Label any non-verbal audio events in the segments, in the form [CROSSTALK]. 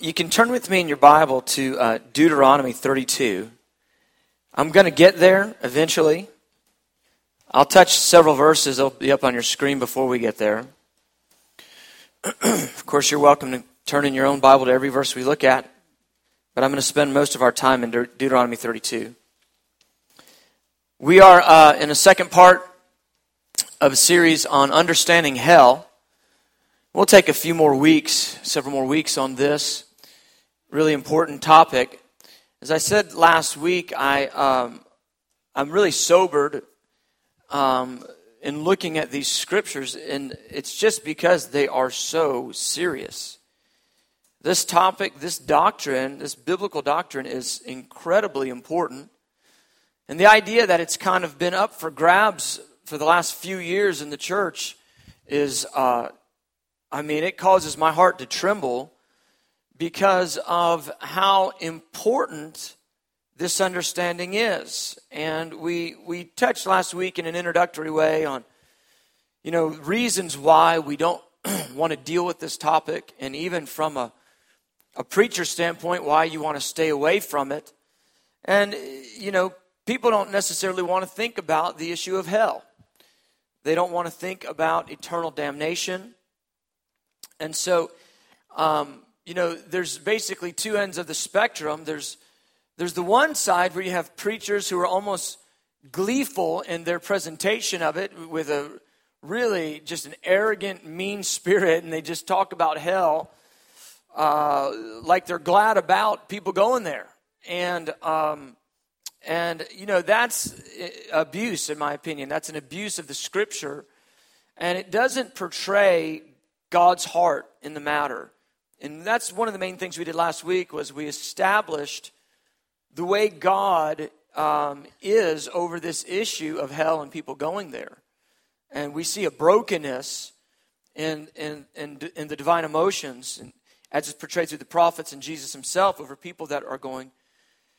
you can turn with me in your Bible to uh, Deuteronomy 32. I'm going to get there eventually. I'll touch several verses. They'll be up on your screen before we get there. [CLEARS THROAT] of course, you're welcome to turn in your own Bible to every verse we look at, but I'm going to spend most of our time in De- Deuteronomy 32. We are uh, in a second part of a series on understanding hell. We'll take a few more weeks, several more weeks on this really important topic. As I said last week, I, um, I'm really sobered um, in looking at these scriptures, and it's just because they are so serious. This topic, this doctrine, this biblical doctrine is incredibly important. And the idea that it's kind of been up for grabs for the last few years in the church is uh, I mean, it causes my heart to tremble because of how important this understanding is. And we, we touched last week in an introductory way on, you know, reasons why we don't [CLEARS THROAT] want to deal with this topic, and even from a, a preacher standpoint, why you want to stay away from it. And, you know, people don't necessarily want to think about the issue of hell. They don't want to think about eternal damnation. And so, um, you know, there's basically two ends of the spectrum. There's, there's the one side where you have preachers who are almost gleeful in their presentation of it with a really just an arrogant, mean spirit, and they just talk about hell uh, like they're glad about people going there. And, um, and, you know, that's abuse, in my opinion. That's an abuse of the scripture. And it doesn't portray God's heart in the matter. And that's one of the main things we did last week was we established the way God um, is over this issue of hell and people going there. And we see a brokenness in, in, in, in the divine emotions, and as it's portrayed through the prophets and Jesus himself, over people that are going,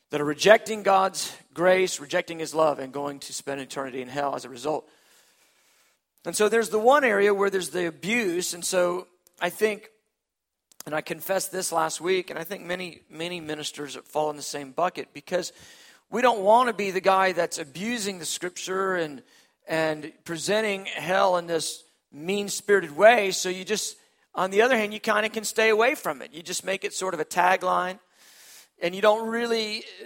that are rejecting God's grace, rejecting his love, and going to spend eternity in hell as a result. And so there's the one area where there's the abuse. And so I think, and I confessed this last week, and I think many, many ministers fall in the same bucket because we don't want to be the guy that's abusing the scripture and, and presenting hell in this mean spirited way. So you just, on the other hand, you kind of can stay away from it. You just make it sort of a tagline, and you don't really uh,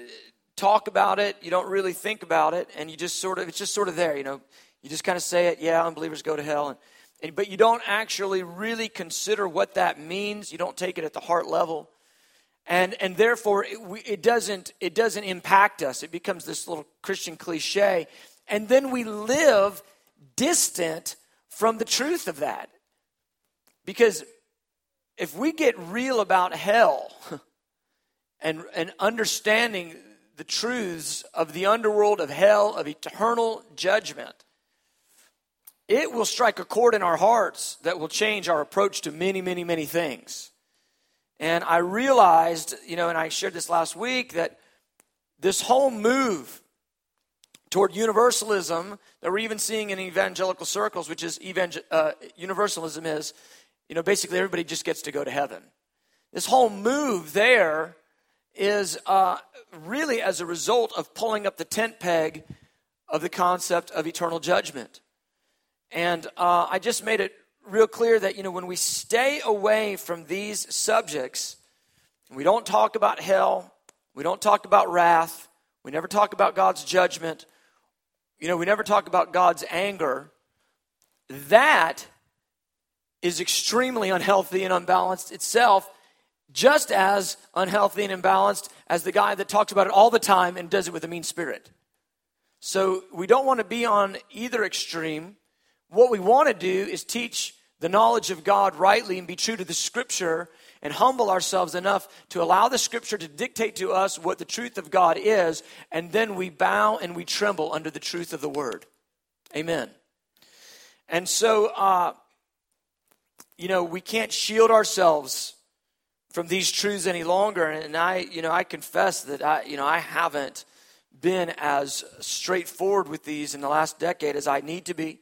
talk about it. You don't really think about it, and you just sort of, it's just sort of there, you know you just kind of say it, yeah, unbelievers go to hell. And, and, but you don't actually really consider what that means. You don't take it at the heart level. And, and therefore, it, we, it, doesn't, it doesn't impact us. It becomes this little Christian cliche. And then we live distant from the truth of that. Because if we get real about hell [LAUGHS] and, and understanding the truths of the underworld, of hell, of eternal judgment, it will strike a chord in our hearts that will change our approach to many, many, many things. And I realized, you know, and I shared this last week, that this whole move toward universalism that we're even seeing in evangelical circles, which is evangel- uh, universalism, is, you know, basically everybody just gets to go to heaven. This whole move there is uh, really as a result of pulling up the tent peg of the concept of eternal judgment. And uh, I just made it real clear that, you know, when we stay away from these subjects, we don't talk about hell, we don't talk about wrath, we never talk about God's judgment, you know, we never talk about God's anger, that is extremely unhealthy and unbalanced itself, just as unhealthy and imbalanced as the guy that talks about it all the time and does it with a mean spirit. So we don't want to be on either extreme. What we want to do is teach the knowledge of God rightly and be true to the scripture and humble ourselves enough to allow the scripture to dictate to us what the truth of God is, and then we bow and we tremble under the truth of the word. Amen. And so, uh, you know, we can't shield ourselves from these truths any longer. And I, you know, I confess that I, you know, I haven't been as straightforward with these in the last decade as I need to be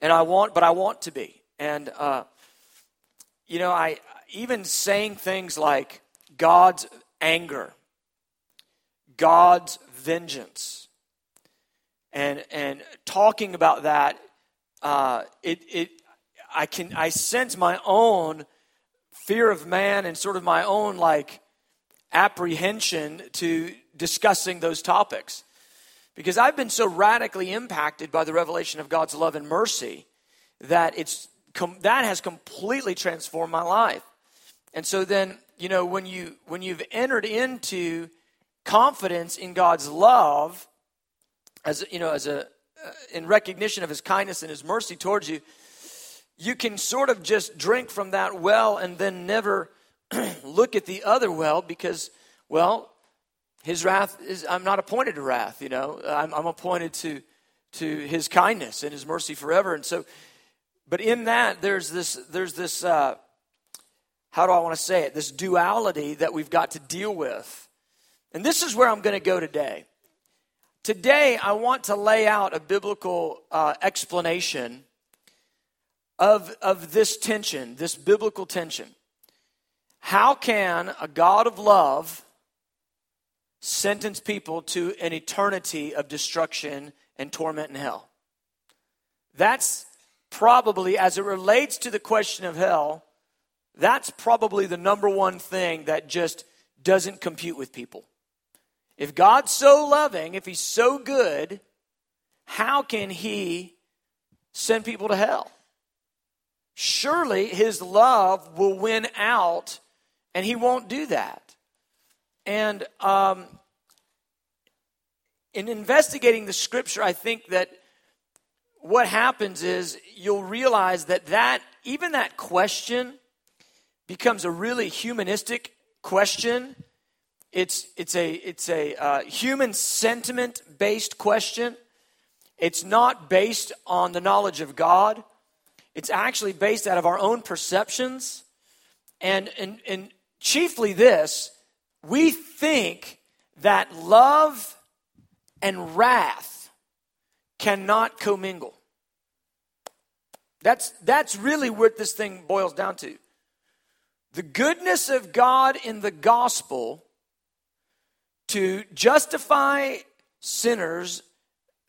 and I want, but I want to be. And uh, you know, I even saying things like God's anger, God's vengeance. And, and talking about that, uh, it, it, I, can, I sense my own fear of man and sort of my own like apprehension to discussing those topics. Because I've been so radically impacted by the revelation of God's love and mercy that it's that has completely transformed my life. And so then, you know, when you when you've entered into confidence in God's love as you know as a uh, in recognition of his kindness and his mercy towards you, you can sort of just drink from that well and then never [CLEARS THROAT] look at the other well because well, his wrath is I'm not appointed to wrath, you know. I'm, I'm appointed to to his kindness and his mercy forever. And so but in that, there's this, there's this, uh, how do I want to say it? This duality that we've got to deal with. And this is where I'm going to go today. Today, I want to lay out a biblical uh, explanation of, of this tension, this biblical tension. How can a God of love sentence people to an eternity of destruction and torment in hell? That's probably, as it relates to the question of hell, that's probably the number one thing that just doesn't compute with people. If God's so loving, if He's so good, how can He send people to hell? Surely His love will win out, and He won't do that. And um, in investigating the scripture, I think that what happens is you'll realize that that even that question becomes a really humanistic question. It's it's a it's a uh, human sentiment based question. It's not based on the knowledge of god. It's actually based out of our own perceptions. And and, and chiefly this we think that love and wrath cannot commingle. That's, that's really what this thing boils down to. The goodness of God in the gospel to justify sinners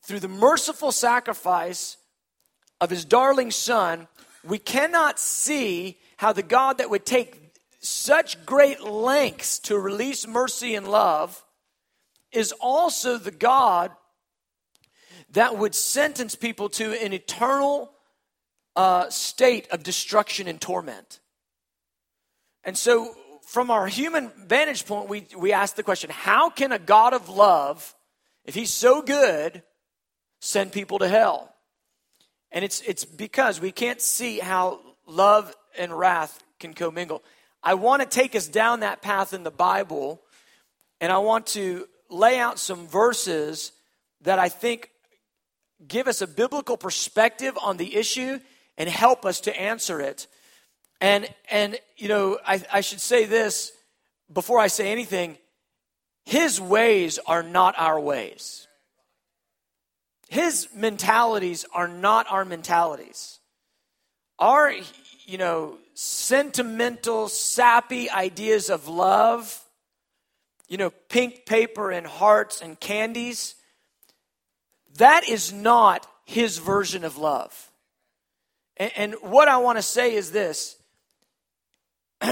through the merciful sacrifice of his darling son, we cannot see how the God that would take such great lengths to release mercy and love is also the God that would sentence people to an eternal uh, state of destruction and torment. And so, from our human vantage point, we, we ask the question how can a God of love, if he's so good, send people to hell? And it's, it's because we can't see how love and wrath can commingle. I want to take us down that path in the Bible, and I want to lay out some verses that I think give us a biblical perspective on the issue and help us to answer it. And, and you know, I, I should say this before I say anything His ways are not our ways. His mentalities are not our mentalities. Our, you know, sentimental, sappy ideas of love, you know, pink paper and hearts and candies, that is not his version of love. And, and what I want to say is this [CLEARS THROAT]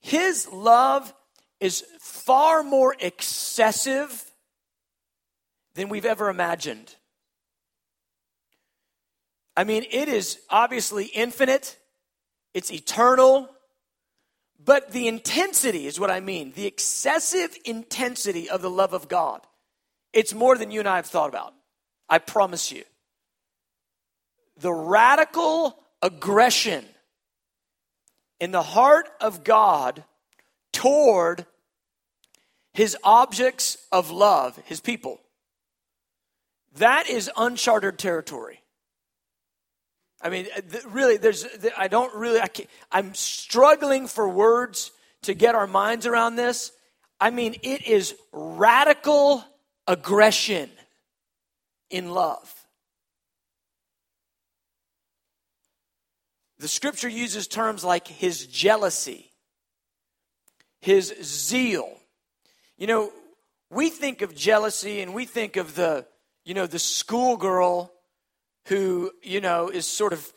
his love is far more excessive than we've ever imagined. I mean, it is obviously infinite, it's eternal, but the intensity is what I mean. The excessive intensity of the love of God. It's more than you and I have thought about. I promise you. The radical aggression in the heart of God toward his objects of love, his people. That is uncharted territory. I mean, uh, really, there's, I don't really, I I'm struggling for words to get our minds around this. I mean, it is radical aggression in love. The scripture uses terms like his jealousy, his zeal. You know, we think of jealousy and we think of the, you know, the schoolgirl who, you know, is sort of,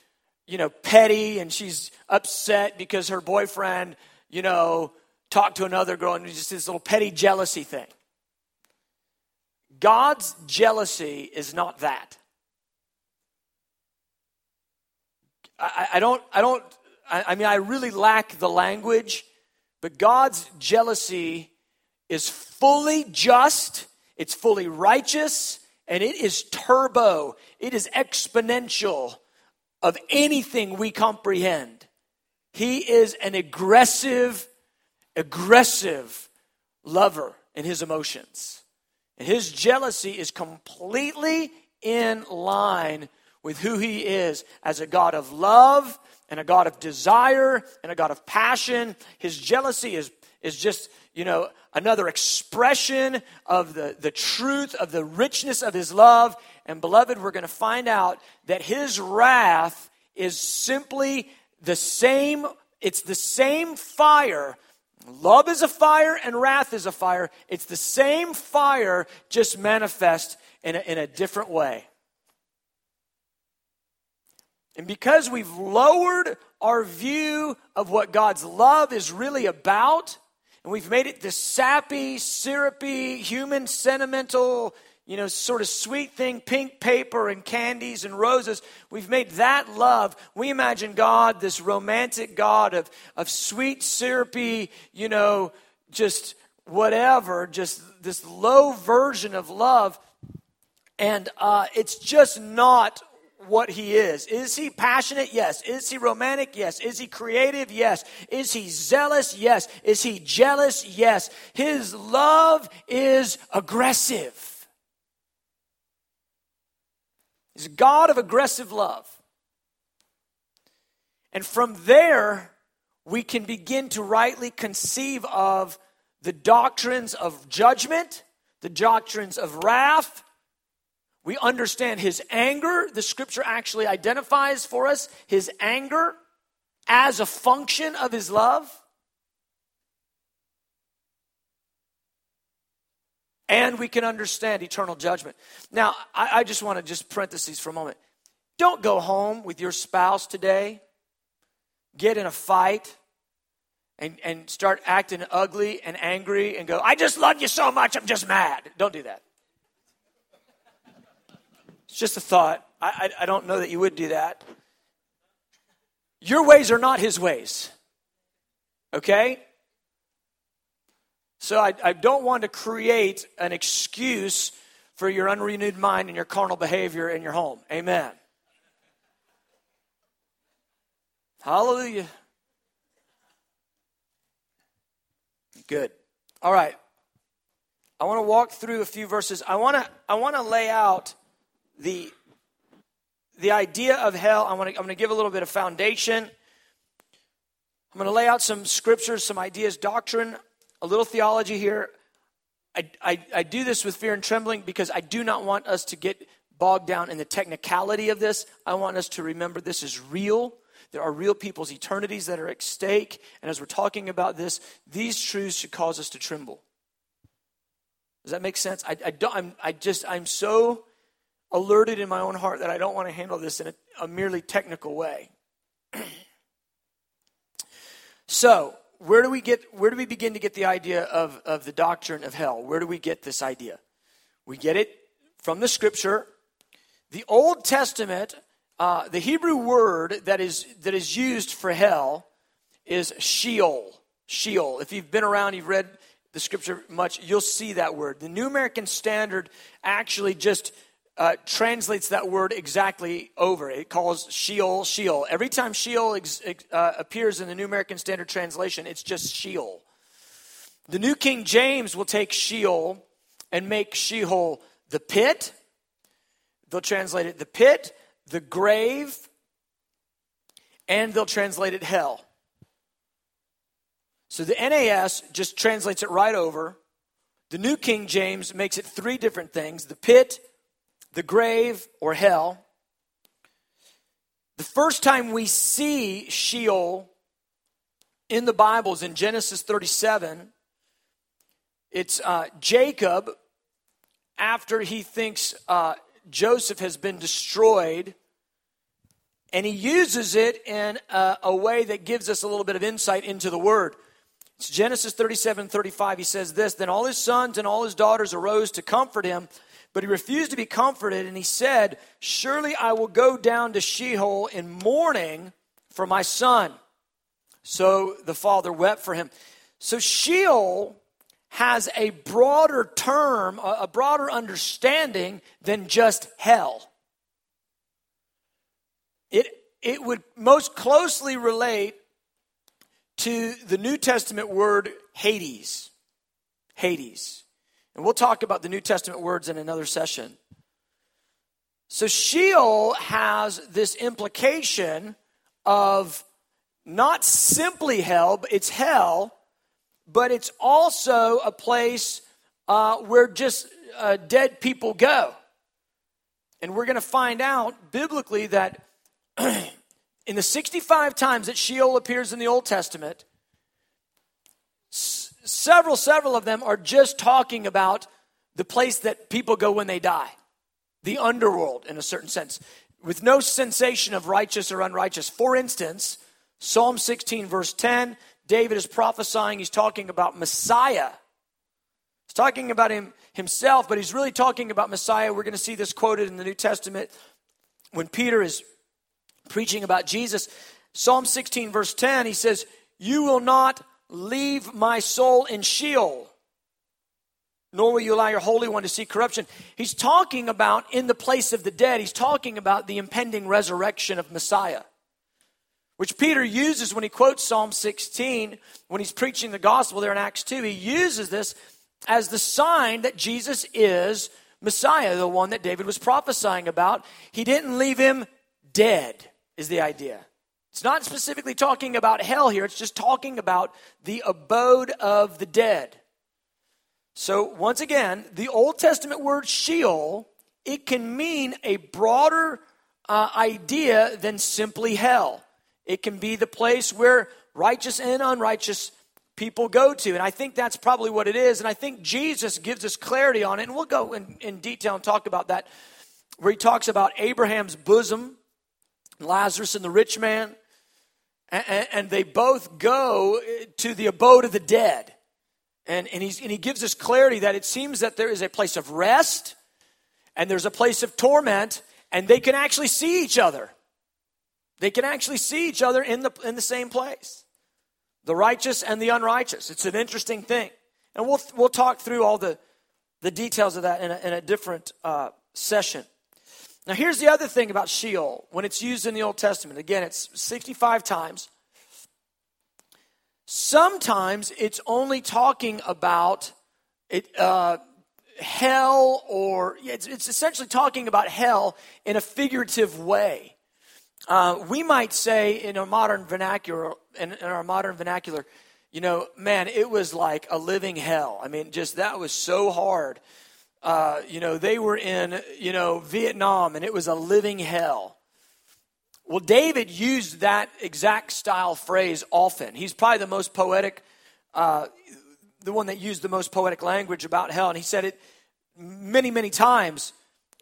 you know, petty and she's upset because her boyfriend, you know, talked to another girl and just this little petty jealousy thing. God's jealousy is not that. I, I don't, I don't, I, I mean, I really lack the language, but God's jealousy is fully just, it's fully righteous, and it is turbo, it is exponential of anything we comprehend. He is an aggressive, aggressive lover in his emotions. And his jealousy is completely in line with who he is as a God of love and a God of desire and a God of passion. His jealousy is, is just, you know, another expression of the, the truth, of the richness of his love. And beloved, we're going to find out that his wrath is simply the same, it's the same fire Love is a fire and wrath is a fire. It's the same fire, just manifest in a, in a different way. And because we've lowered our view of what God's love is really about, and we've made it this sappy, syrupy, human, sentimental, you know, sort of sweet thing, pink paper and candies and roses. We've made that love. We imagine God, this romantic God of, of sweet, syrupy, you know, just whatever, just this low version of love. And uh, it's just not what he is. Is he passionate? Yes. Is he romantic? Yes. Is he creative? Yes. Is he zealous? Yes. Is he jealous? Yes. His love is aggressive. He's a God of aggressive love. And from there, we can begin to rightly conceive of the doctrines of judgment, the doctrines of wrath. We understand his anger. The scripture actually identifies for us his anger as a function of his love. and we can understand eternal judgment. Now, I, I just want to just parentheses for a moment. Don't go home with your spouse today, get in a fight, and, and start acting ugly and angry and go, I just love you so much, I'm just mad. Don't do that. It's just a thought. I, I, I don't know that you would do that. Your ways are not his ways. Okay? So I, I don't want to create an excuse for your unrenewed mind and your carnal behavior in your home. Amen. Hallelujah. Good. All right. I want to walk through a few verses. I want to I want to lay out the the idea of hell. I want to I'm going to give a little bit of foundation. I'm going to lay out some scriptures, some ideas, doctrine a little theology here. I, I, I do this with fear and trembling because I do not want us to get bogged down in the technicality of this. I want us to remember this is real. There are real people's eternities that are at stake. And as we're talking about this, these truths should cause us to tremble. Does that make sense? I, I, don't, I'm, I just, I'm so alerted in my own heart that I don't want to handle this in a, a merely technical way. [CLEARS THROAT] so, where do we get where do we begin to get the idea of, of the doctrine of hell? Where do we get this idea? We get it from the scripture. The old testament uh, the hebrew word that is that is used for hell is sheol. Sheol. If you've been around you've read the scripture much you'll see that word. The new american standard actually just uh, translates that word exactly over. It calls Sheol Sheol. Every time Sheol ex, uh, appears in the New American Standard Translation, it's just Sheol. The New King James will take Sheol and make Sheol the pit. They'll translate it the pit, the grave, and they'll translate it hell. So the NAS just translates it right over. The New King James makes it three different things the pit, the grave or hell, the first time we see Sheol in the Bibles in Genesis 37. It's uh, Jacob after he thinks uh, Joseph has been destroyed, and he uses it in a, a way that gives us a little bit of insight into the word. It's Genesis 37 35. He says this Then all his sons and all his daughters arose to comfort him, but he refused to be comforted, and he said, Surely I will go down to Sheol in mourning for my son. So the father wept for him. So Sheol has a broader term, a broader understanding than just hell. It, it would most closely relate to the New Testament word Hades. Hades. And we'll talk about the New Testament words in another session. So Sheol has this implication of not simply hell, but it's hell, but it's also a place uh, where just uh, dead people go. And we're going to find out biblically that [CLEARS THROAT] in the 65 times that Sheol appears in the Old Testament, several, several of them are just talking about the place that people go when they die, the underworld in a certain sense, with no sensation of righteous or unrighteous. For instance, Psalm 16, verse 10, David is prophesying, he's talking about Messiah. He's talking about him himself, but he's really talking about Messiah. We're going to see this quoted in the New Testament when Peter is preaching about Jesus. Psalm 16, verse 10, he says, You will not leave my soul in Sheol, nor will you allow your Holy One to see corruption. He's talking about in the place of the dead, he's talking about the impending resurrection of Messiah which Peter uses when he quotes Psalm 16 when he's preaching the gospel there in Acts 2. He uses this as the sign that Jesus is Messiah, the one that David was prophesying about. He didn't leave him dead, is the idea. It's not specifically talking about hell here, it's just talking about the abode of the dead. So, once again, the Old Testament word Sheol, it can mean a broader uh, idea than simply hell. It can be the place where righteous and unrighteous people go to. And I think that's probably what it is. And I think Jesus gives us clarity on it. And we'll go in, in detail and talk about that, where he talks about Abraham's bosom, Lazarus and the rich man. And, and they both go to the abode of the dead. And, and, and he gives us clarity that it seems that there is a place of rest and there's a place of torment, and they can actually see each other. They can actually see each other in the, in the same place the righteous and the unrighteous. It's an interesting thing. And we'll, we'll talk through all the, the details of that in a, in a different uh, session. Now, here's the other thing about Sheol when it's used in the Old Testament. Again, it's 65 times. Sometimes it's only talking about it, uh, hell, or it's, it's essentially talking about hell in a figurative way. Uh, we might say in our modern vernacular, in, in our modern vernacular, you know, man, it was like a living hell. I mean, just that was so hard. Uh, you know, they were in, you know, Vietnam and it was a living hell. Well, David used that exact style phrase often. He's probably the most poetic, uh, the one that used the most poetic language about hell. And he said it many, many times.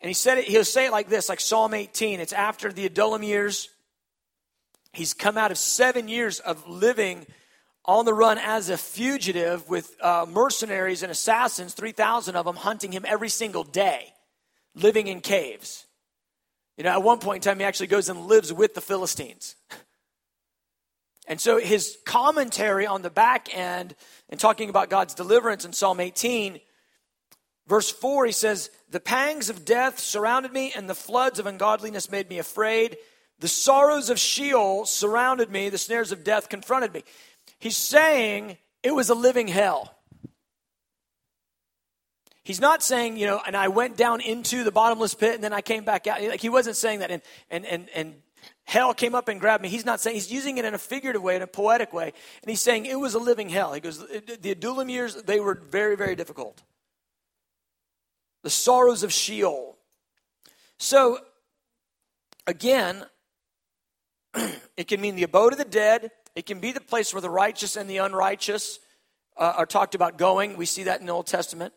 And he said it, he'll say it like this, like Psalm 18. It's after the Adullam years. He's come out of seven years of living on the run as a fugitive with uh, mercenaries and assassins, 3,000 of them hunting him every single day, living in caves. You know, at one point in time, he actually goes and lives with the Philistines. [LAUGHS] And so his commentary on the back end and talking about God's deliverance in Psalm 18 Verse 4, he says, The pangs of death surrounded me, and the floods of ungodliness made me afraid. The sorrows of Sheol surrounded me, the snares of death confronted me. He's saying it was a living hell. He's not saying, you know, and I went down into the bottomless pit and then I came back out. Like he wasn't saying that, and and and and hell came up and grabbed me. He's not saying he's using it in a figurative way, in a poetic way, and he's saying it was a living hell. He goes, the Adullam years they were very very difficult the sorrows of Sheol. So, again, [CLEARS THROAT] it can mean the abode of the dead, It can be the place where the righteous and the unrighteous uh, are talked about going. We see that in the Old Testament.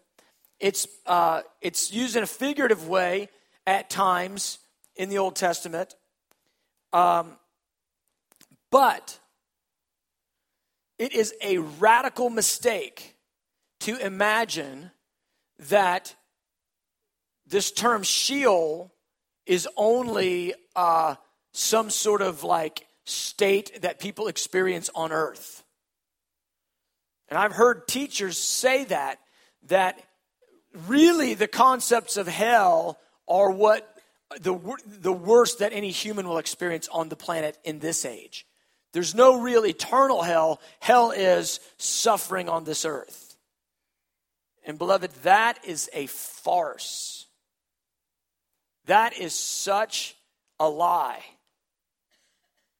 It's, uh, it's used in a figurative way at times in the Old Testament. Um, but it is a radical mistake to imagine that this term Sheol is only uh, some sort of like state that people experience on earth. And I've heard teachers say that, that really the concepts of hell are what the, the worst that any human will experience on the planet in this age. There's no real eternal hell. Hell is suffering on this earth. And beloved, that is a farce. That is such a lie.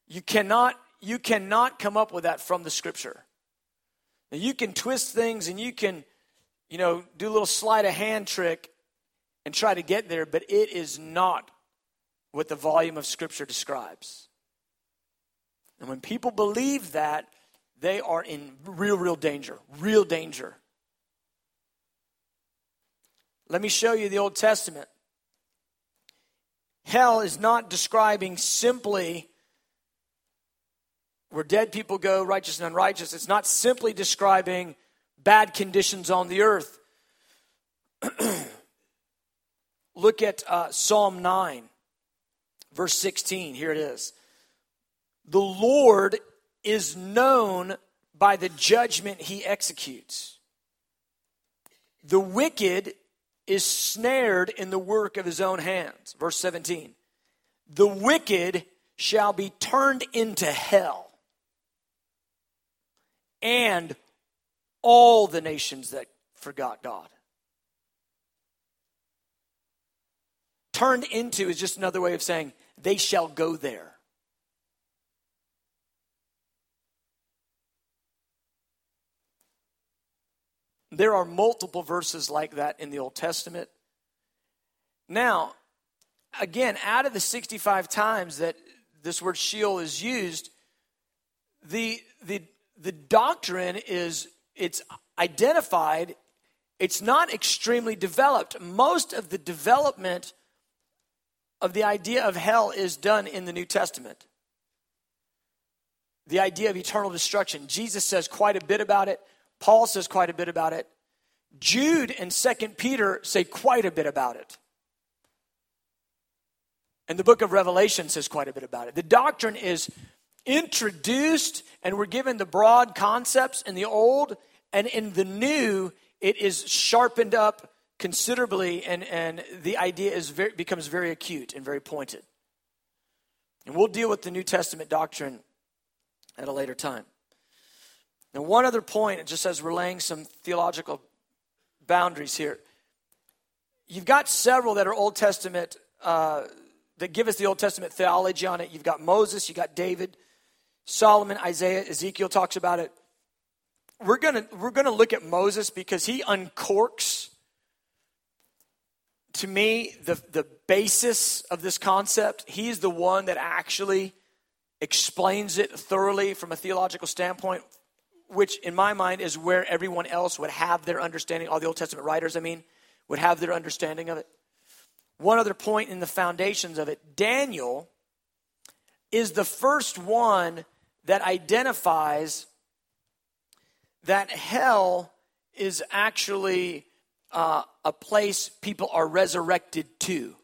You cannot, you cannot come up with that from the scripture. Now, you can twist things and you can, you know, do a little sleight of hand trick and try to get there, but it is not what the volume of scripture describes. And when people believe that, they are in real, real danger. Real danger. Let me show you the Old Testament. Hell is not describing simply where dead people go, righteous and unrighteous. It's not simply describing bad conditions on the earth. [CLEARS THROAT] Look at uh, Psalm 9, verse 16. Here it is. The Lord is known by the judgment he executes. The wicked is snared in the work of his own hands. Verse 17. The wicked shall be turned into hell, and all the nations that forgot God. Turned into is just another way of saying they shall go there. There are multiple verses like that in the Old Testament. Now, again, out of the 65 times that this word Sheol is used, the, the, the doctrine is it's identified, it's not extremely developed. Most of the development of the idea of hell is done in the New Testament. The idea of eternal destruction. Jesus says quite a bit about it. Paul says quite a bit about it. Jude and Second Peter say quite a bit about it. And the book of Revelation says quite a bit about it. The doctrine is introduced, and we're given the broad concepts in the old, and in the new, it is sharpened up considerably, and, and the idea is very, becomes very acute and very pointed. And we'll deal with the New Testament doctrine at a later time. Now, one other point, just as we're laying some theological boundaries here, you've got several that are Old Testament, uh, that give us the Old Testament theology on it. You've got Moses, you've got David, Solomon, Isaiah, Ezekiel talks about it. We're gonna we're gonna look at Moses because he uncorks to me the, the basis of this concept. He's the one that actually explains it thoroughly from a theological standpoint which in my mind is where everyone else would have their understanding, all the Old Testament writers, I mean, would have their understanding of it. One other point in the foundations of it Daniel is the first one that identifies that hell is actually uh, a place people are resurrected to.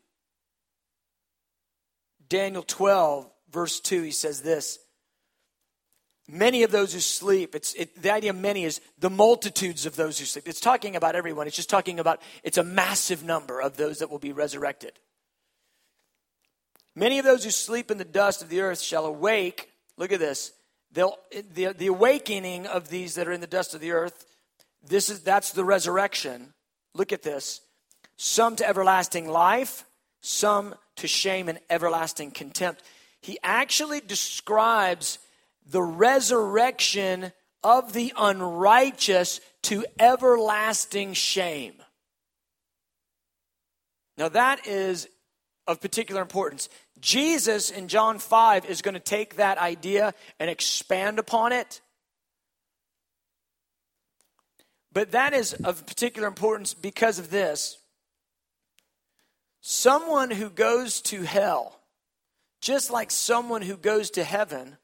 Daniel 12, verse 2, he says this Many of those who sleep, it's, it, the idea of many is the multitudes of those who sleep. It's talking about everyone. It's just talking about, it's a massive number of those that will be resurrected. Many of those who sleep in the dust of the earth shall awake. Look at this. They'll, the, the awakening of these that are in the dust of the earth, this is, that's the resurrection. Look at this. Some to everlasting life, some to shame and everlasting contempt. He actually describes the resurrection of the unrighteous to everlasting shame. Now, that is of particular importance. Jesus in John 5 is going to take that idea and expand upon it. But that is of particular importance because of this. Someone who goes to hell, just like someone who goes to heaven,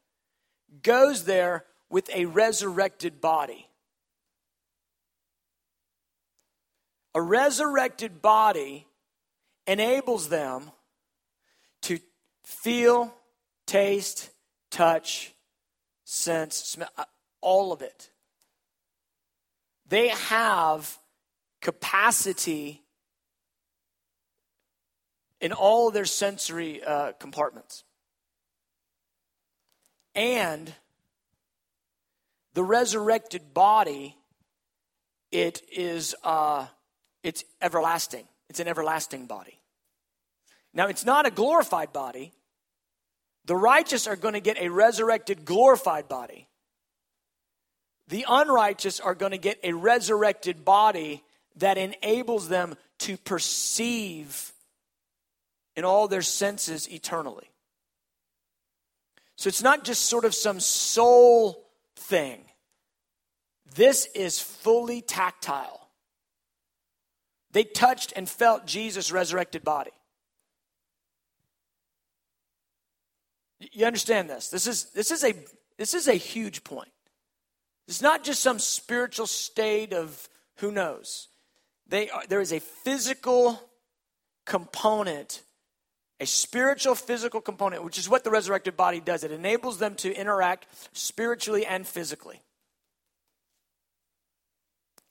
goes there with a resurrected body. A resurrected body enables them feel, taste, touch, sense, smell, uh, all of it. They have capacity in all their sensory uh, compartments. And the resurrected body, it is uh, it's everlasting. It's an everlasting body. Now, it's not a glorified body. The righteous are going to get a resurrected, glorified body. The unrighteous are going to get a resurrected body that enables them to perceive in all their senses eternally. So it's not just sort of some soul thing. This is fully tactile. They touched and felt Jesus' resurrected body. You understand this? This is, this is, a, this is a huge point. It's not just some spiritual state of who knows. They are, there is a physical component, a spiritual physical component, which is what the resurrected body does. It enables them to interact spiritually and physically.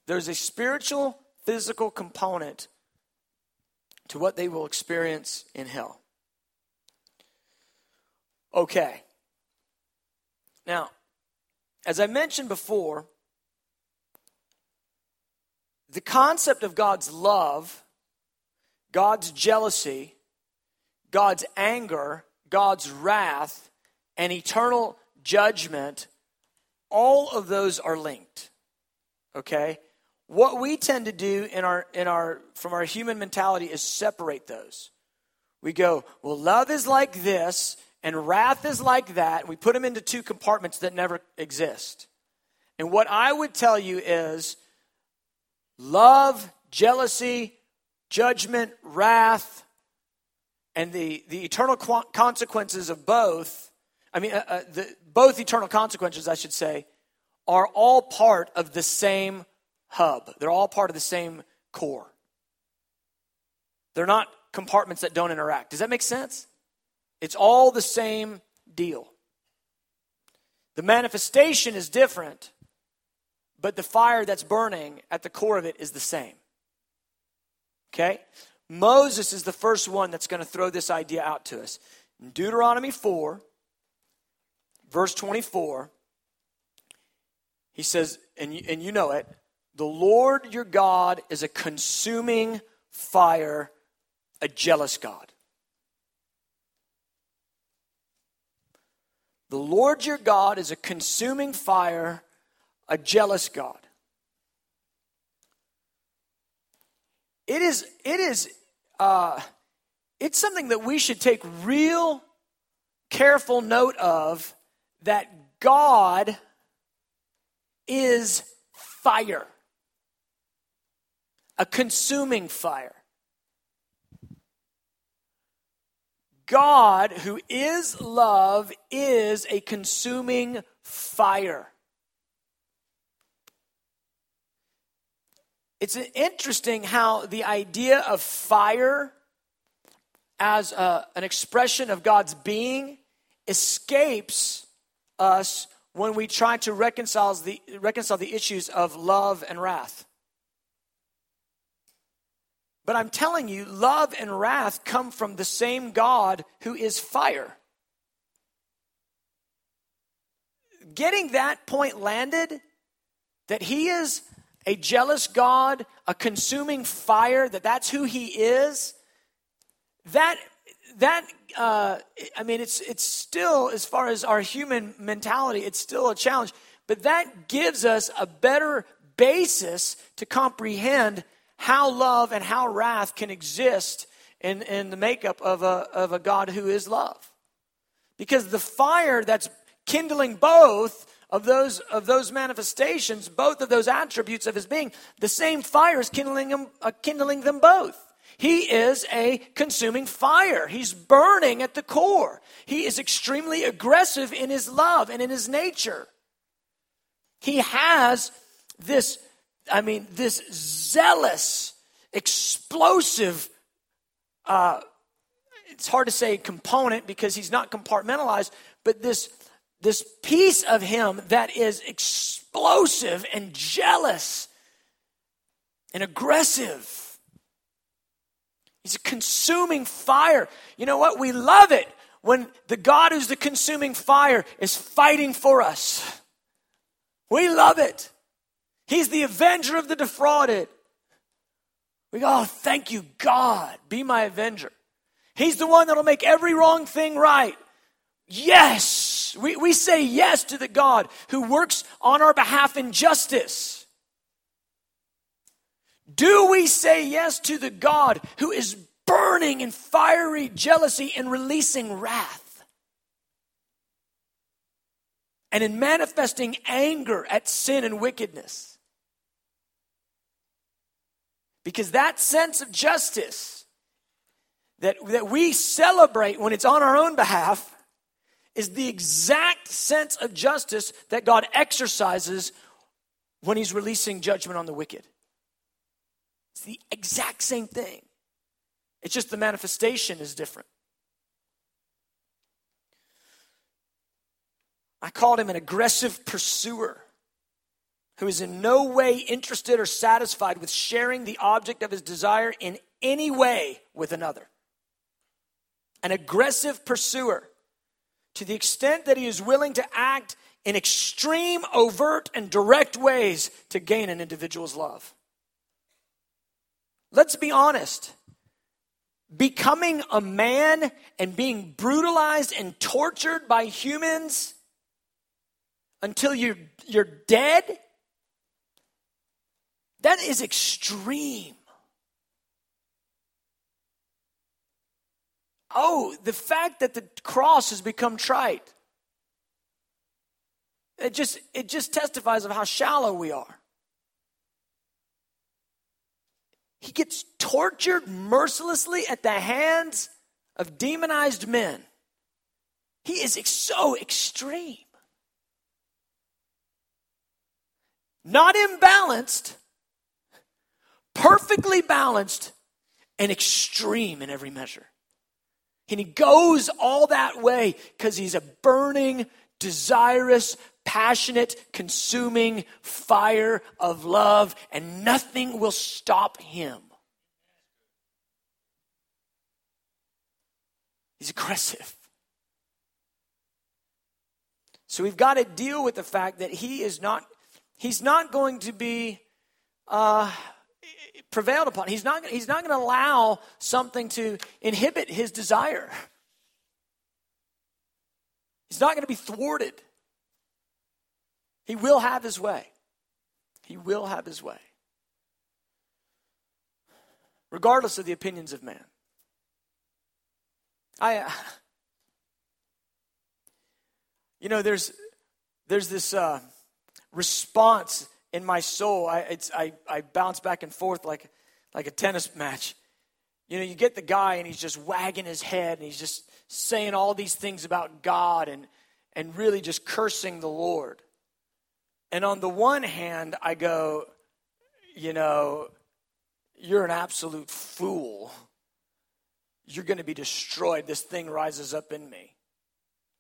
There's a spiritual physical component to what they will experience in hell. Okay. Now, as I mentioned before, the concept of God's love, God's jealousy, God's anger, God's wrath, and eternal judgment, all of those are linked. Okay? What we tend to do in our, in our, from our human mentality is separate those. We go, well, love is like this, and wrath is like that. We put them into two compartments that never exist. And what I would tell you is love, jealousy, judgment, wrath, and the, the eternal consequences of both, I mean, uh, uh, the, both eternal consequences, I should say, are all part of the same hub. They're all part of the same core. They're not compartments that don't interact. Does that make sense? It's all the same deal. The manifestation is different, but the fire that's burning at the core of it is the same. Okay? Moses is the first one that's going to throw this idea out to us. In Deuteronomy 4, verse 24, he says, and you, and you know it, the Lord your God is a consuming fire, a jealous God. The Lord your God is a consuming fire, a jealous God. It is, it is, uh, it's something that we should take real careful note of that God is fire a consuming fire. God, who is love, is a consuming fire. It's interesting how the idea of fire as a, an expression of God's being escapes us when we try to reconcile the, reconcile the issues of love and wrath. But I'm telling you, love and wrath come from the same God who is fire. Getting that point landed, that he is a jealous God, a consuming fire, that that's who he is, that that uh, I mean, it's it's still as far as our human mentality, it's still a challenge. But that gives us a better basis to comprehend how love and how wrath can exist in, in the makeup of a, of a God who is love. Because the fire that's kindling both of those, of those manifestations, both of those attributes of his being, the same fire is kindling them, uh, kindling them both. He is a consuming fire. He's burning at the core. He is extremely aggressive in his love and in his nature. He has this, I mean, this zealous, explosive, uh, it's hard to say component because he's not compartmentalized, but this, this piece of him that is explosive and jealous and aggressive. He's a consuming fire. You know what? We love it when the God who's the consuming fire is fighting for us. We love it. He's the avenger of the defrauded. We go, oh, thank you, God. Be my avenger. He's the one that'll make every wrong thing right. Yes. We, we say yes to the God who works on our behalf in justice. Do we say yes to the God who is burning in fiery jealousy and releasing wrath? and in manifesting anger at sin and wickedness. Because that sense of justice that, that we celebrate when it's on our own behalf is the exact sense of justice that God exercises when He's releasing judgment on the wicked. It's the exact same thing. It's just the manifestation is different. I called him an aggressive pursuer who is in no way interested or satisfied with sharing the object of his desire in any way with another. An aggressive pursuer to the extent that he is willing to act in extreme, overt, and direct ways to gain an individual's love. Let's be honest. Becoming a man and being brutalized and tortured by humans until you're, you're dead, that is extreme. Oh, the fact that the cross has become trite. It just, it just testifies of how shallow we are. He gets tortured mercilessly at the hands of demonized men. He is so extreme. not imbalanced, perfectly balanced, and extreme in every measure. And he goes all that way because he's a burning, desirous, passionate, consuming fire of love, and nothing will stop him. He's aggressive. So we've got to deal with the fact that he is not he's not going to be uh, prevailed upon. He's not, he's not going to allow something to inhibit his desire. He's not going to be thwarted. He will have his way. He will have his way. Regardless of the opinions of man. I, uh, you know, there's, there's this, uh, response in my soul. I, I, I bounce back and forth like, like a tennis match. You know, you get the guy and he's just wagging his head and he's just saying all these things about God and, and really just cursing the Lord. And on the one hand, I go, you know, you're an absolute fool. You're going to be destroyed. This thing rises up in me.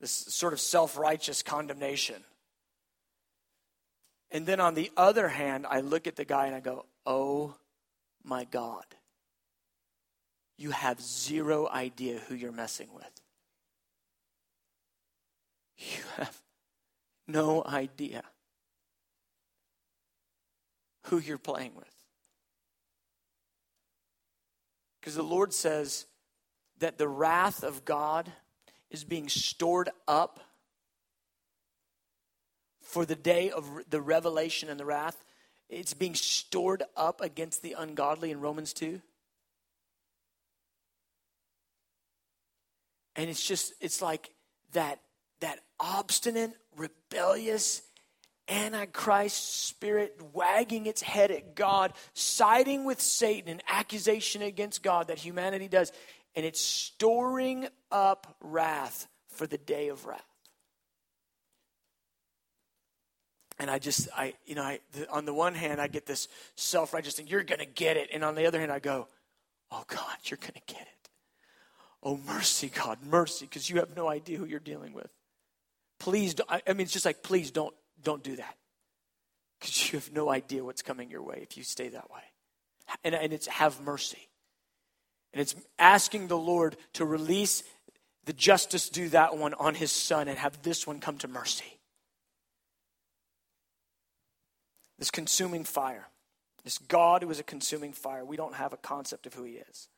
This sort of self righteous condemnation. And then on the other hand, I look at the guy and I go, oh my God. You have zero idea who you're messing with. You have no idea who you're playing with. Because the Lord says that the wrath of God is being stored up for the day of the revelation and the wrath. It's being stored up against the ungodly in Romans 2. And it's just, it's like that, that obstinate, rebellious, antichrist spirit wagging its head at God, siding with Satan, an accusation against God that humanity does. And it's storing up wrath for the day of wrath. And I just, I, you know, I, the, on the one hand, I get this self righteous thing, you're going to get it. And on the other hand, I go, oh God, you're going to get it. Oh, mercy, God, mercy, because you have no idea who you're dealing with. Please, don't, I, I mean, it's just like, please don't, don't do that. Because you have no idea what's coming your way if you stay that way. And, and it's have mercy. And it's asking the Lord to release the justice do that one on his son and have this one come to mercy. This consuming fire. This God who is a consuming fire. We don't have a concept of who he is.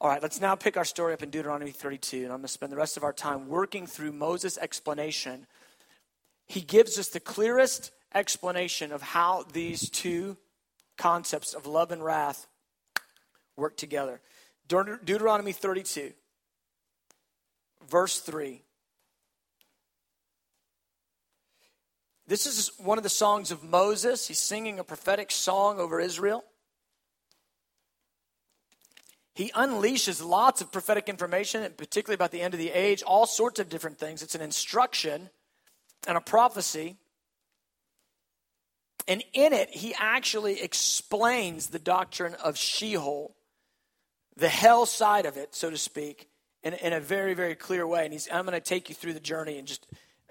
All right, let's now pick our story up in Deuteronomy 32, and I'm going to spend the rest of our time working through Moses' explanation. He gives us the clearest explanation of how these two concepts of love and wrath work together. Deuteronomy 32, verse 3. This is one of the songs of Moses. He's singing a prophetic song over Israel. He unleashes lots of prophetic information, particularly about the end of the age, all sorts of different things. It's an instruction and a prophecy. And in it, he actually explains the doctrine of Sheol, the hell side of it, so to speak, in, in a very, very clear way. And he's, I'm going to take you through the journey and just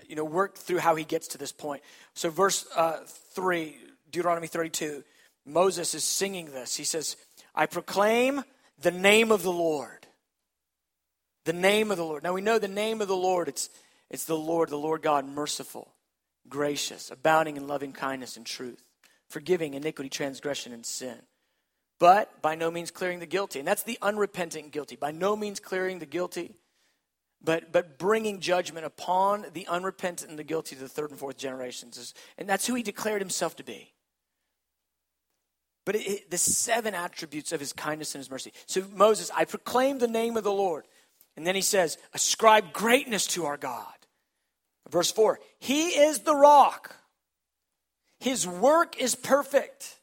you know, work through how he gets to this point. So, verse uh, 3, Deuteronomy 32, Moses is singing this. He says, I proclaim the name of the Lord. The name of the Lord. Now, we know the name of the Lord, it's, it's the Lord, the Lord God, merciful, gracious, abounding in loving kindness and truth, forgiving iniquity, transgression, and sin but by no means clearing the guilty. And that's the unrepentant guilty. By no means clearing the guilty but, but bringing judgment upon the unrepentant and the guilty to the third and fourth generations. And that's who he declared himself to be. But it, it, the seven attributes of his kindness and his mercy. So, Moses, I proclaim the name of the Lord. And then he says, Ascribe greatness to our God. Verse 4 He is the rock, his work is perfect.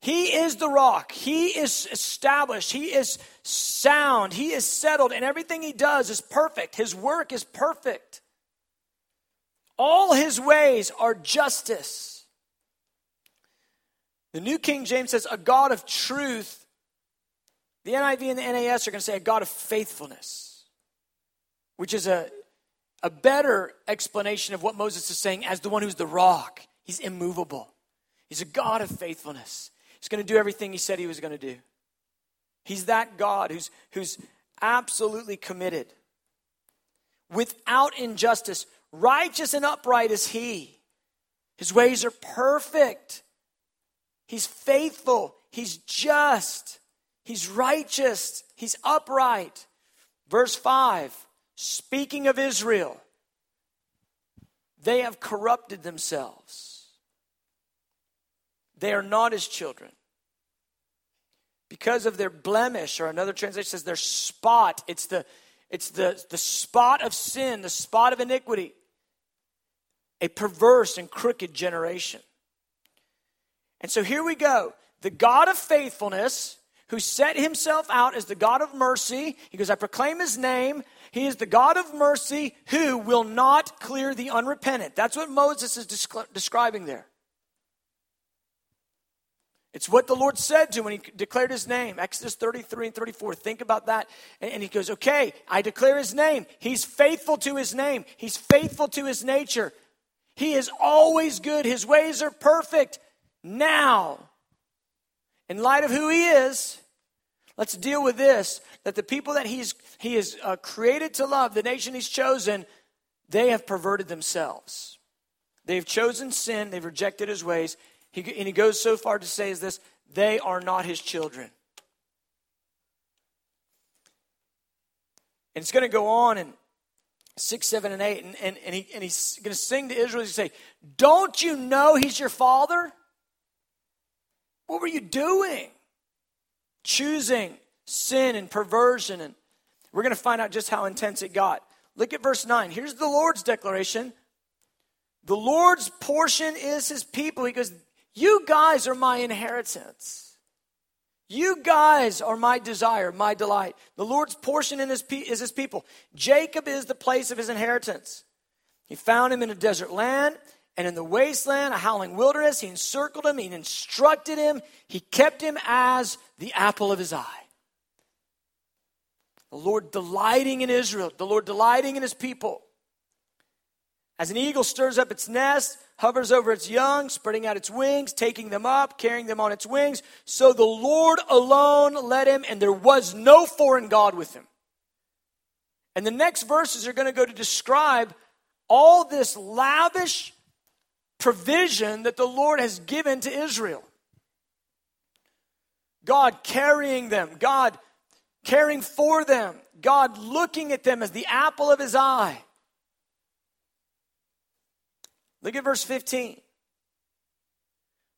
He is the rock. He is established. He is sound. He is settled. And everything he does is perfect. His work is perfect. All his ways are justice. The New King James says, a God of truth. The NIV and the NAS are going to say a God of faithfulness, which is a, a better explanation of what Moses is saying as the one who's the rock. He's immovable. He's a God of faithfulness. He's going to do everything he said he was going to do. He's that God who's, who's absolutely committed. Without injustice, righteous and upright is he. His ways are perfect. He's faithful. He's just. He's righteous. He's upright. Verse 5 speaking of Israel, they have corrupted themselves. They are not his children. Because of their blemish, or another translation says their spot, it's the, it's the, the spot of sin, the spot of iniquity, a perverse and crooked generation. And so here we go. The God of faithfulness, who set himself out as the God of mercy, he goes, I proclaim his name. He is the God of mercy who will not clear the unrepentant. That's what Moses is describing there. It's what the Lord said to him when he declared his name. Exodus 33 and 34. Think about that. And, he goes, Okay, I declare his name. He's faithful to his name, he's faithful to his nature. He is always good. His ways are perfect. Now, in light of who he is, let's deal with this that the people that he's, he has uh, created to love, the nation he's chosen, they have perverted themselves. They've chosen sin, they've rejected his ways, he, and he goes so far to say is this they are not his children. And it's going to go on in 6, 7, and 8. And, and, and, he, and he's going to sing to Israel. He's say, Don't you know he's your father? What were you doing? Choosing sin and perversion and We're going to find out just how intense it got. Look at verse 9. Here's the Lord's declaration. The Lord's portion is his people. He goes, You guys are my inheritance. You guys are my desire, my delight. The Lord's portion his pe- is his people. Jacob is the place of his inheritance. He found him in a desert land and in the wasteland, a howling wilderness. He encircled him, he instructed him, he kept him as the apple of his eye. The Lord delighting in Israel, the Lord delighting in his people. As an eagle stirs up its nest, hovers over its young, spreading out its wings, taking them up, carrying them on its wings, so the Lord alone led him, and there was no foreign God with him. And the next verses are going to go to describe all this lavish provision that the Lord has given to Israel. God carrying them, God caring for them, God looking at them as the apple of his eye. Look at verse 15.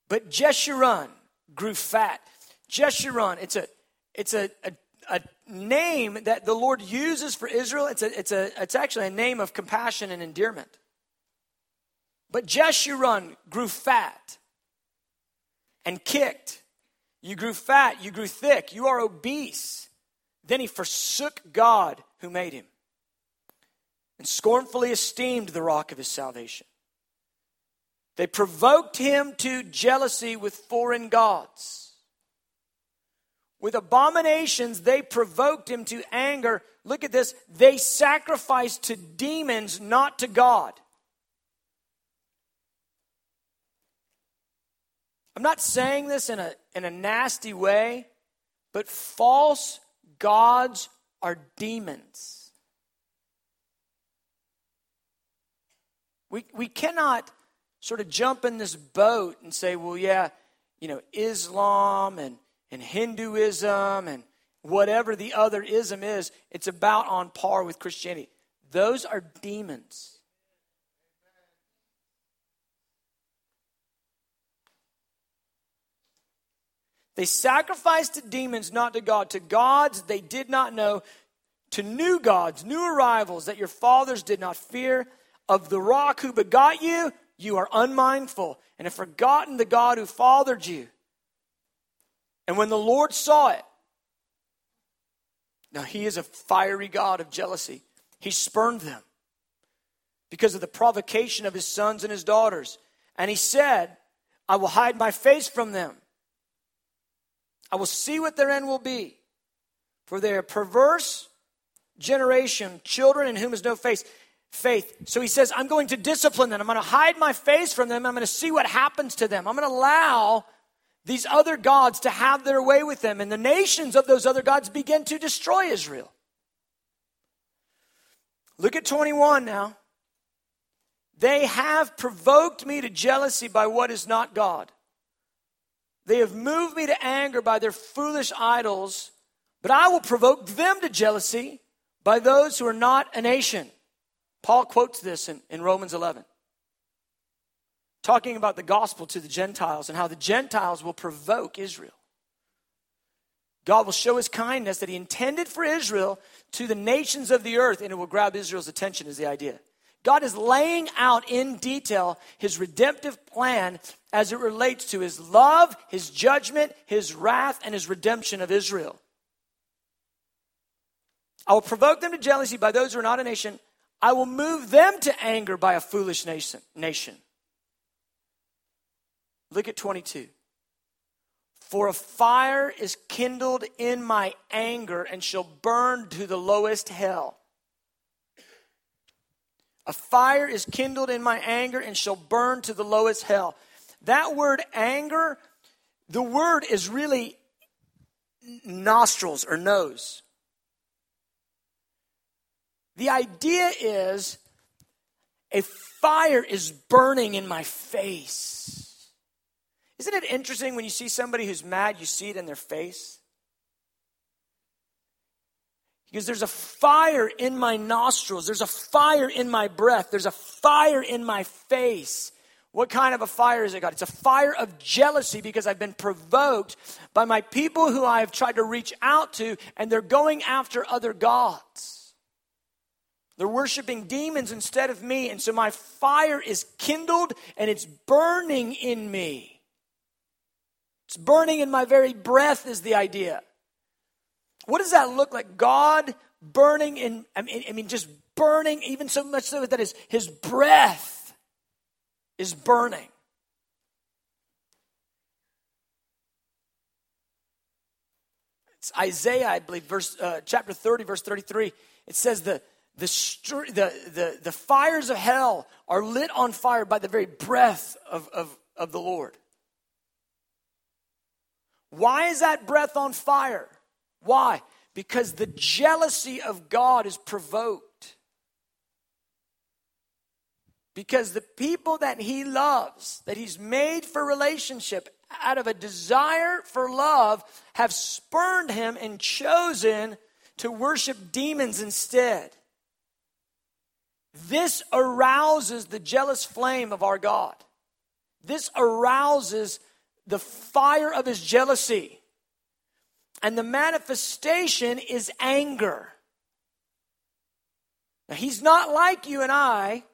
But Jeshurun grew fat. Jeshurun, it's a it's a, a, a, name that the Lord uses for Israel. It's a, it's a it's actually a name of compassion and endearment. But Jeshurun grew fat and kicked. You grew fat, you grew thick, you are obese. Then he forsook God who made him and scornfully esteemed the rock of his salvation. They provoked him to jealousy with foreign gods. With abominations, they provoked him to anger. Look at this. They sacrificed to demons, not to God. I'm not saying this in a, in a nasty way, but false gods are demons. We, we cannot sort of jump in this boat and say, well, yeah, you know, Islam and, and Hinduism and whatever the other ism is, it's about on par with Christianity. Those are demons. They sacrificed to demons, not to God. To gods they did not know. To new gods, new arrivals that your fathers did not fear. Of the rock who begot you, you are unmindful and have forgotten the God who fathered you. And when the Lord saw it, now he is a fiery God of jealousy, he spurned them because of the provocation of his sons and his daughters. And he said, I will hide my face from them. I will see what their end will be. For they are perverse generation, children in whom is no face faith. So he says, I'm going to discipline them. I'm going to hide my face from them. I'm going to see what happens to them. I'm going to allow these other gods to have their way with them. And the nations of those other gods begin to destroy Israel. Look at 21 now. They have provoked me to jealousy by what is not God. They have moved me to anger by their foolish idols, but I will provoke them to jealousy by those who are not a nation. Paul quotes this in, in Romans 11, talking about the gospel to the Gentiles and how the Gentiles will provoke Israel. God will show his kindness that he intended for Israel to the nations of the earth, and it will grab Israel's attention, is the idea. God is laying out in detail his redemptive plan as it relates to his love, his judgment, his wrath, and his redemption of Israel. I will provoke them to jealousy by those who are not a nation. I will move them to anger by a foolish nation. nation. Look at 22. For a fire is kindled in my anger and shall burn to the lowest hell. A fire is kindled in my anger and shall burn to the lowest hell. That word anger, the word is really nostrils or nose. The idea is a fire is burning in my face. Isn't it interesting when you see somebody who's mad, you see it in their face? Because there's a fire in my nostrils, there's a fire in my breath, there's a fire in my face. What kind of a fire is it, God? It's a fire of jealousy because I've been provoked by my people who I have tried to reach out to, and they're going after other gods. They're worshiping demons instead of me, and so my fire is kindled and it's burning in me. It's burning in my very breath, is the idea. What does that look like? God burning in, I mean, I mean just burning, even so much so that his, his breath is burning. It's Isaiah, I believe, verse, uh, chapter 30, verse 33. It says the, the, the, the, the fires of hell are lit on fire by the very breath of, of, of the Lord. Why is that breath on fire? Why? Because the jealousy of God is provoked. Because the people that he loves, that he's made for relationship, out of a desire for love, have spurned him and chosen to worship demons instead. This arouses the jealous flame of our God. This arouses the fire of his jealousy. And the manifestation is anger. Now, he's not like you and I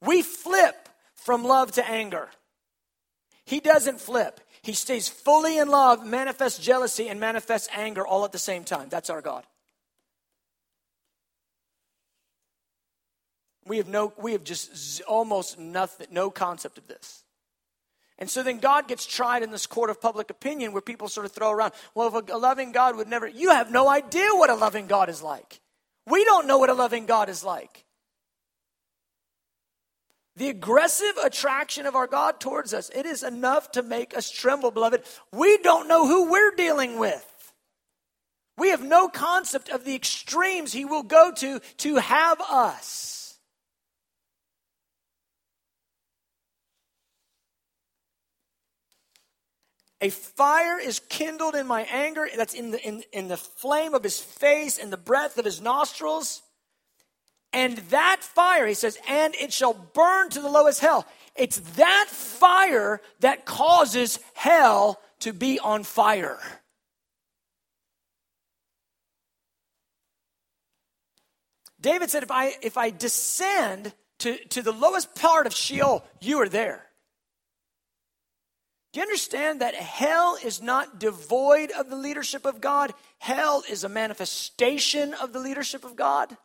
we flip from love to anger. He doesn't flip. He stays fully in love, manifests jealousy, and manifests anger all at the same time. That's our God. We have no, we have just almost nothing, no concept of this. And so then God gets tried in this court of public opinion where people sort of throw around, well, if a loving God would never, you have no idea what a loving God is like. We don't know what a loving God is like. The aggressive attraction of our God towards us, it is enough to make us tremble, beloved. We don't know who we're dealing with. We have no concept of the extremes he will go to to have us. A fire is kindled in my anger, that's in the, in, in the flame of his face and the breath of his nostrils. And that fire, he says, and it shall burn to the lowest hell. It's that fire that causes hell to be on fire. David said, if I, if I descend to, to the lowest part of Sheol, you are there. Do you understand that hell is not devoid of the leadership of God? Hell is a manifestation of the leadership of God.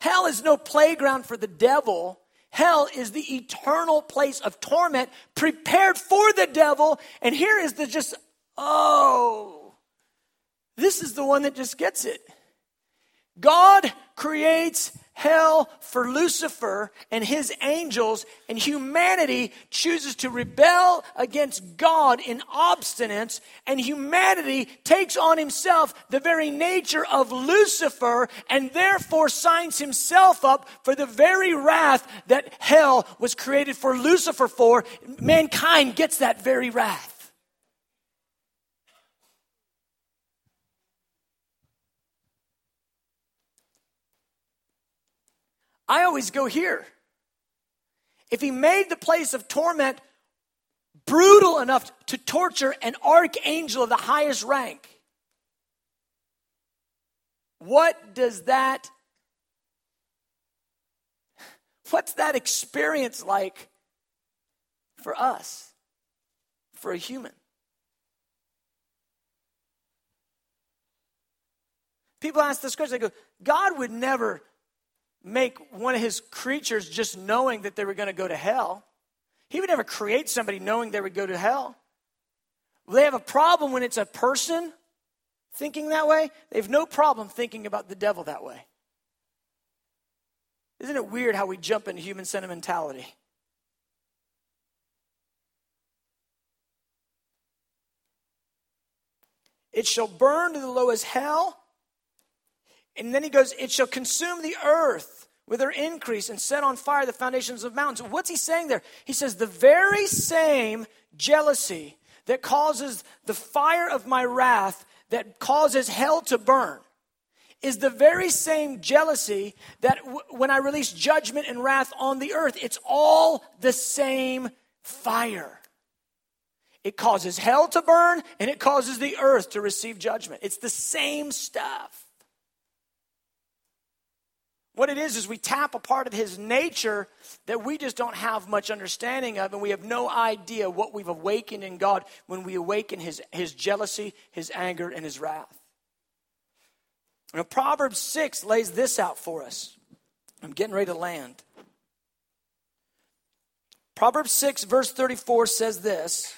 Hell is no playground for the devil. Hell is the eternal place of torment prepared for the devil. And here is the just, oh, this is the one that just gets it. God creates hell for Lucifer and his angels, and humanity chooses to rebel against God in obstinance, and humanity takes on himself the very nature of Lucifer and therefore signs himself up for the very wrath that hell was created for Lucifer for. Mankind gets that very wrath. I always go here. If he made the place of torment brutal enough to torture an archangel of the highest rank, what does that what's that experience like for us for a human people ask this question they go god would never make one of his creatures just knowing that they were going to go to hell. He would never create somebody knowing they would go to hell. They have a problem when it's a person thinking that way. They have no problem thinking about the devil that way. Isn't it weird how we jump into human sentimentality? It shall burn to the lowest hell. And then he goes, It shall consume the earth with her increase and set on fire the foundations of mountains. What's he saying there? He says, The very same jealousy that causes the fire of my wrath, that causes hell to burn. is the very same jealousy that w- when I release judgment and wrath on the earth, it's all the same fire. It causes hell to burn and it causes the earth to receive judgment. It's the same stuff. What it is, is we tap a part of his nature that we just don't have much understanding of, and we have no idea what we've awakened in God when we awaken his, his jealousy, his anger, and his wrath. Now, Proverbs 6 lays this out for us. I'm getting ready to land. Proverbs 6, verse 34 says this,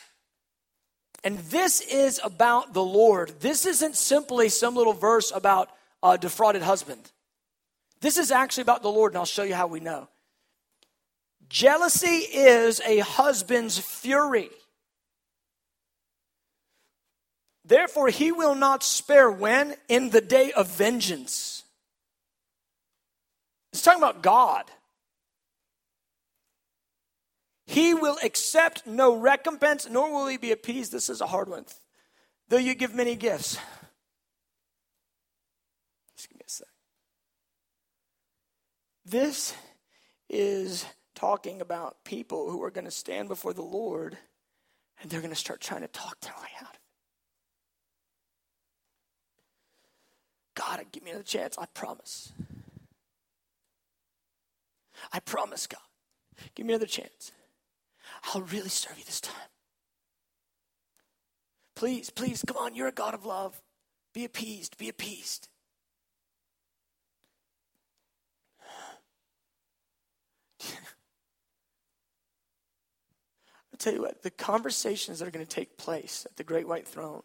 and this is about the Lord. This isn't simply some little verse about a defrauded husband. This is actually about the Lord, and I'll show you how we know. Jealousy is a husband's fury. Therefore, he will not spare when? In the day of vengeance. It's talking about God. He will accept no recompense, nor will he be appeased. This is a hard one. Though you give many gifts. This is talking about people who are going to stand before the Lord and they're going to start trying to talk their way out of it. God, give me another chance. I promise. I promise, God. Give me another chance. I'll really serve you this time. Please, please, come on. You're a God of love. Be appeased. Be appeased. Tell you what, the conversations that are going to take place at the Great White Throne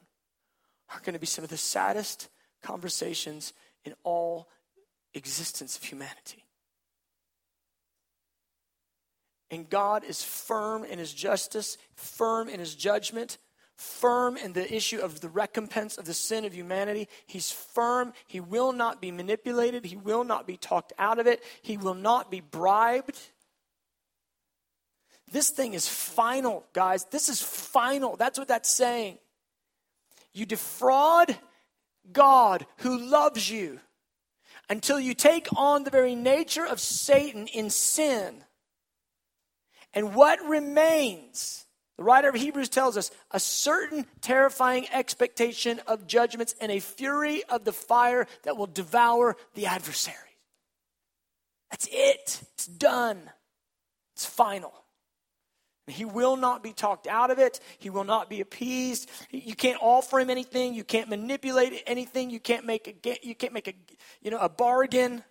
are going to be some of the saddest conversations in all existence of humanity. And God is firm in his justice, firm in his judgment, firm in the issue of the recompense of the sin of humanity. He's firm. He will not be manipulated. He will not be talked out of it. He will not be bribed. This thing is final, guys. This is final. That's what that's saying. You defraud God who loves you until you take on the very nature of Satan in sin. And what remains? The writer of Hebrews tells us a certain terrifying expectation of judgments and a fury of the fire that will devour the adversary. That's it. It's done. It's final. He will not be talked out of it. He will not be appeased. You can't offer him anything. You can't manipulate anything. You can't make a you can't make a you know a bargain.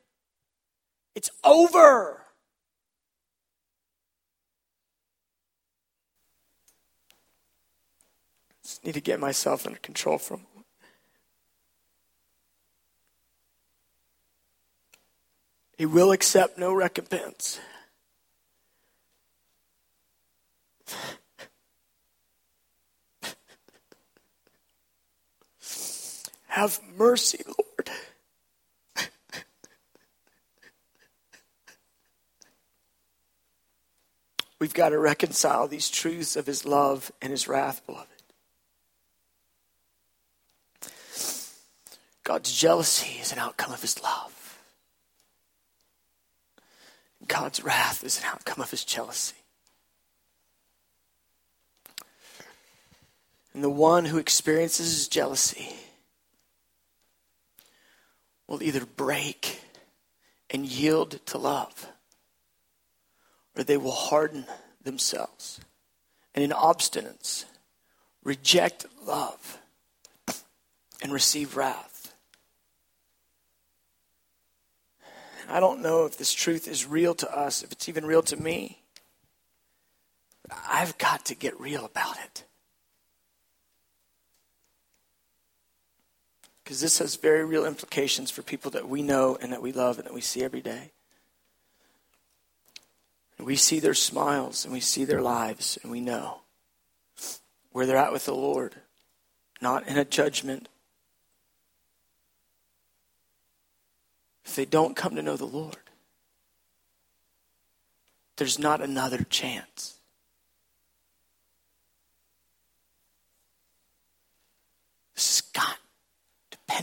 It's over. Just need to get myself under control from He will accept no recompense. Have mercy, Lord. We've got to reconcile these truths of His love and His wrath, beloved. God's jealousy is an outcome of His love. God's wrath is an outcome of His jealousy. And the one who experiences jealousy will either break and yield to love, or they will harden themselves and in obstinance reject love and receive wrath. I don't know if this truth is real to us, if it's even real to me. I've got to get real about it. Because this has very real implications for people that we know and that we love and that we see every day. We see their smiles and we see their lives and we know where they're at with the Lord, not in a judgment. If they don't come to know the Lord, there's not another chance. Has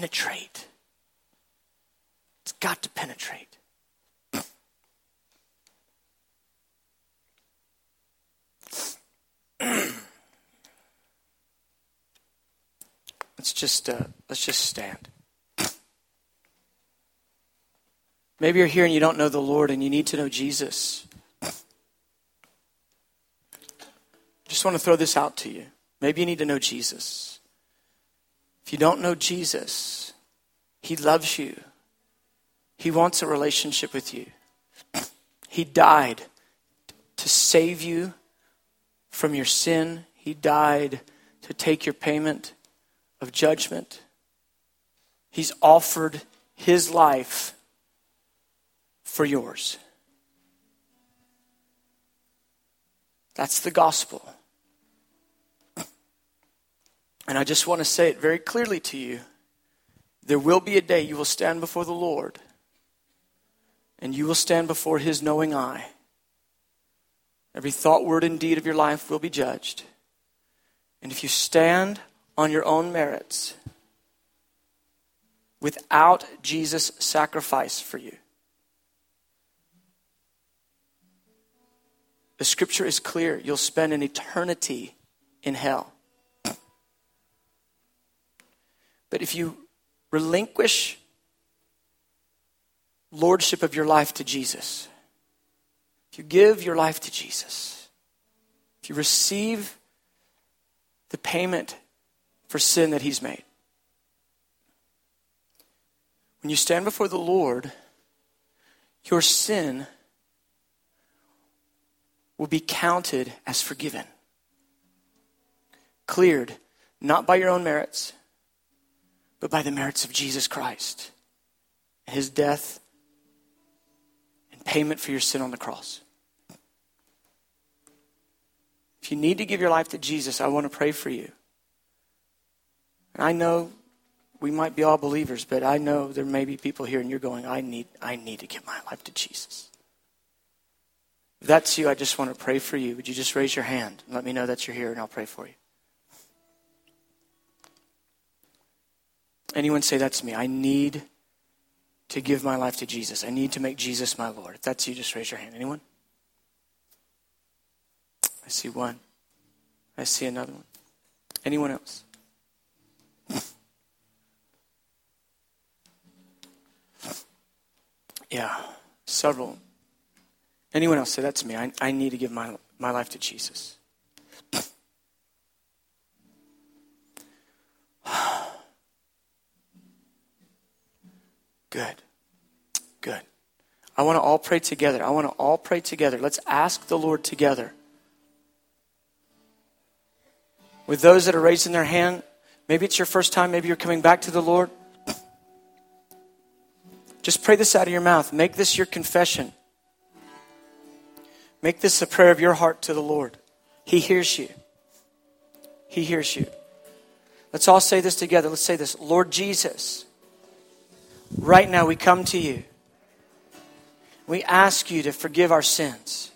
got got to penetrate. let's just uh, let's just stand. Maybe you're here and you don't know the Lord and you need to know Jesus. Just want to throw this out to you. Maybe you need to know Jesus. You don't know Jesus, He loves you. He wants a relationship with you. [CLEARS THROAT] He died to save you from your sin. He died to take your payment of judgment. He's offered His life for yours. That's the gospel. And I just want to say it very clearly to you. There will be a day you will stand before the Lord and you will stand before his knowing eye. Every thought, word, and deed of your life will be judged. And if you stand on your own merits without Jesus' sacrifice for you, The scripture is clear. You'll spend an eternity in hell. But if you relinquish lordship of your life to Jesus, if you give your life to Jesus, if you receive the payment for sin that He's made, when you stand before the Lord, your sin will be counted as forgiven. Cleared, not by your own merits, but by the merits of Jesus Christ, his death and payment for your sin on the cross. If you need to give your life to Jesus, I want to pray for you. And I know we might be all believers, but I know there may be people here and you're going, I need, I need to give my life to Jesus. If that's you, I just want to pray for you. Would you just raise your hand and let me know that you're here and I'll pray for you? Anyone say that's me? I need to give my life to Jesus. I need to make Jesus my Lord. If that's you, just raise your hand. Anyone? I see one. I see another one. Anyone else? [LAUGHS] Yeah, several. Anyone else say that to me? I, I need to give my, my life to Jesus. Good. Good. I want to all pray together. I want to all pray together. Let's ask the Lord together. With those that are raising their hand, maybe it's your first time, maybe you're coming back to the Lord. Just pray this out of your mouth. Make this your confession. Make this a prayer of your heart to the Lord. He hears you. He hears you. Let's all say this together. Let's say this Lord Jesus, right now we come to you. We ask you to forgive our sins.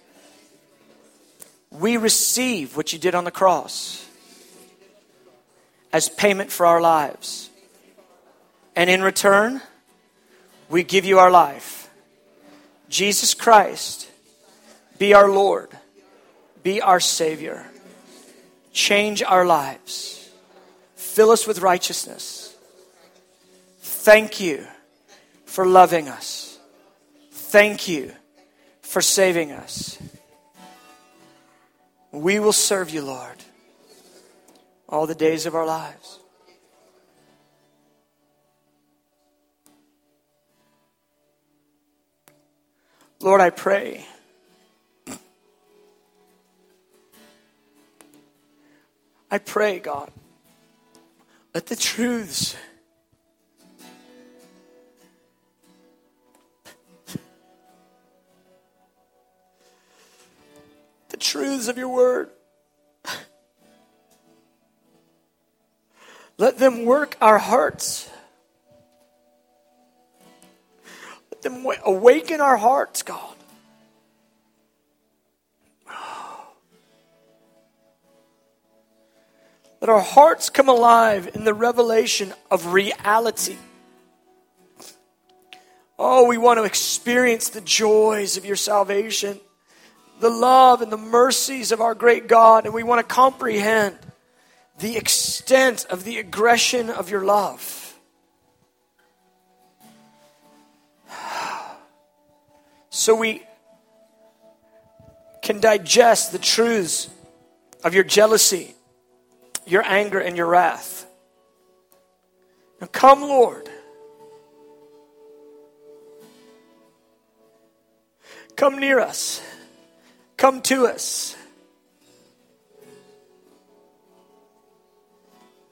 We receive what you did on the cross as payment for our lives. And in return, we give you our life. Jesus Christ be our Lord. Be our Savior. Change our lives. Fill us with righteousness. Thank you for loving us. Thank you for saving us. We will serve you, Lord, all the days of our lives. Lord, I pray I pray, God, let the truths the truths of your word. Let them work our hearts. Let them awaken our hearts god. Let our hearts come alive in the revelation of reality. Oh, we want to experience the joys of your salvation, the love and the mercies of our great God, and we want to comprehend the extent of the aggression of your love. So we can digest the truths of your jealousy, your anger, and your wrath. Now come, Lord. Come near us. Come to us.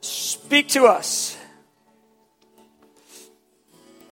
Speak to us.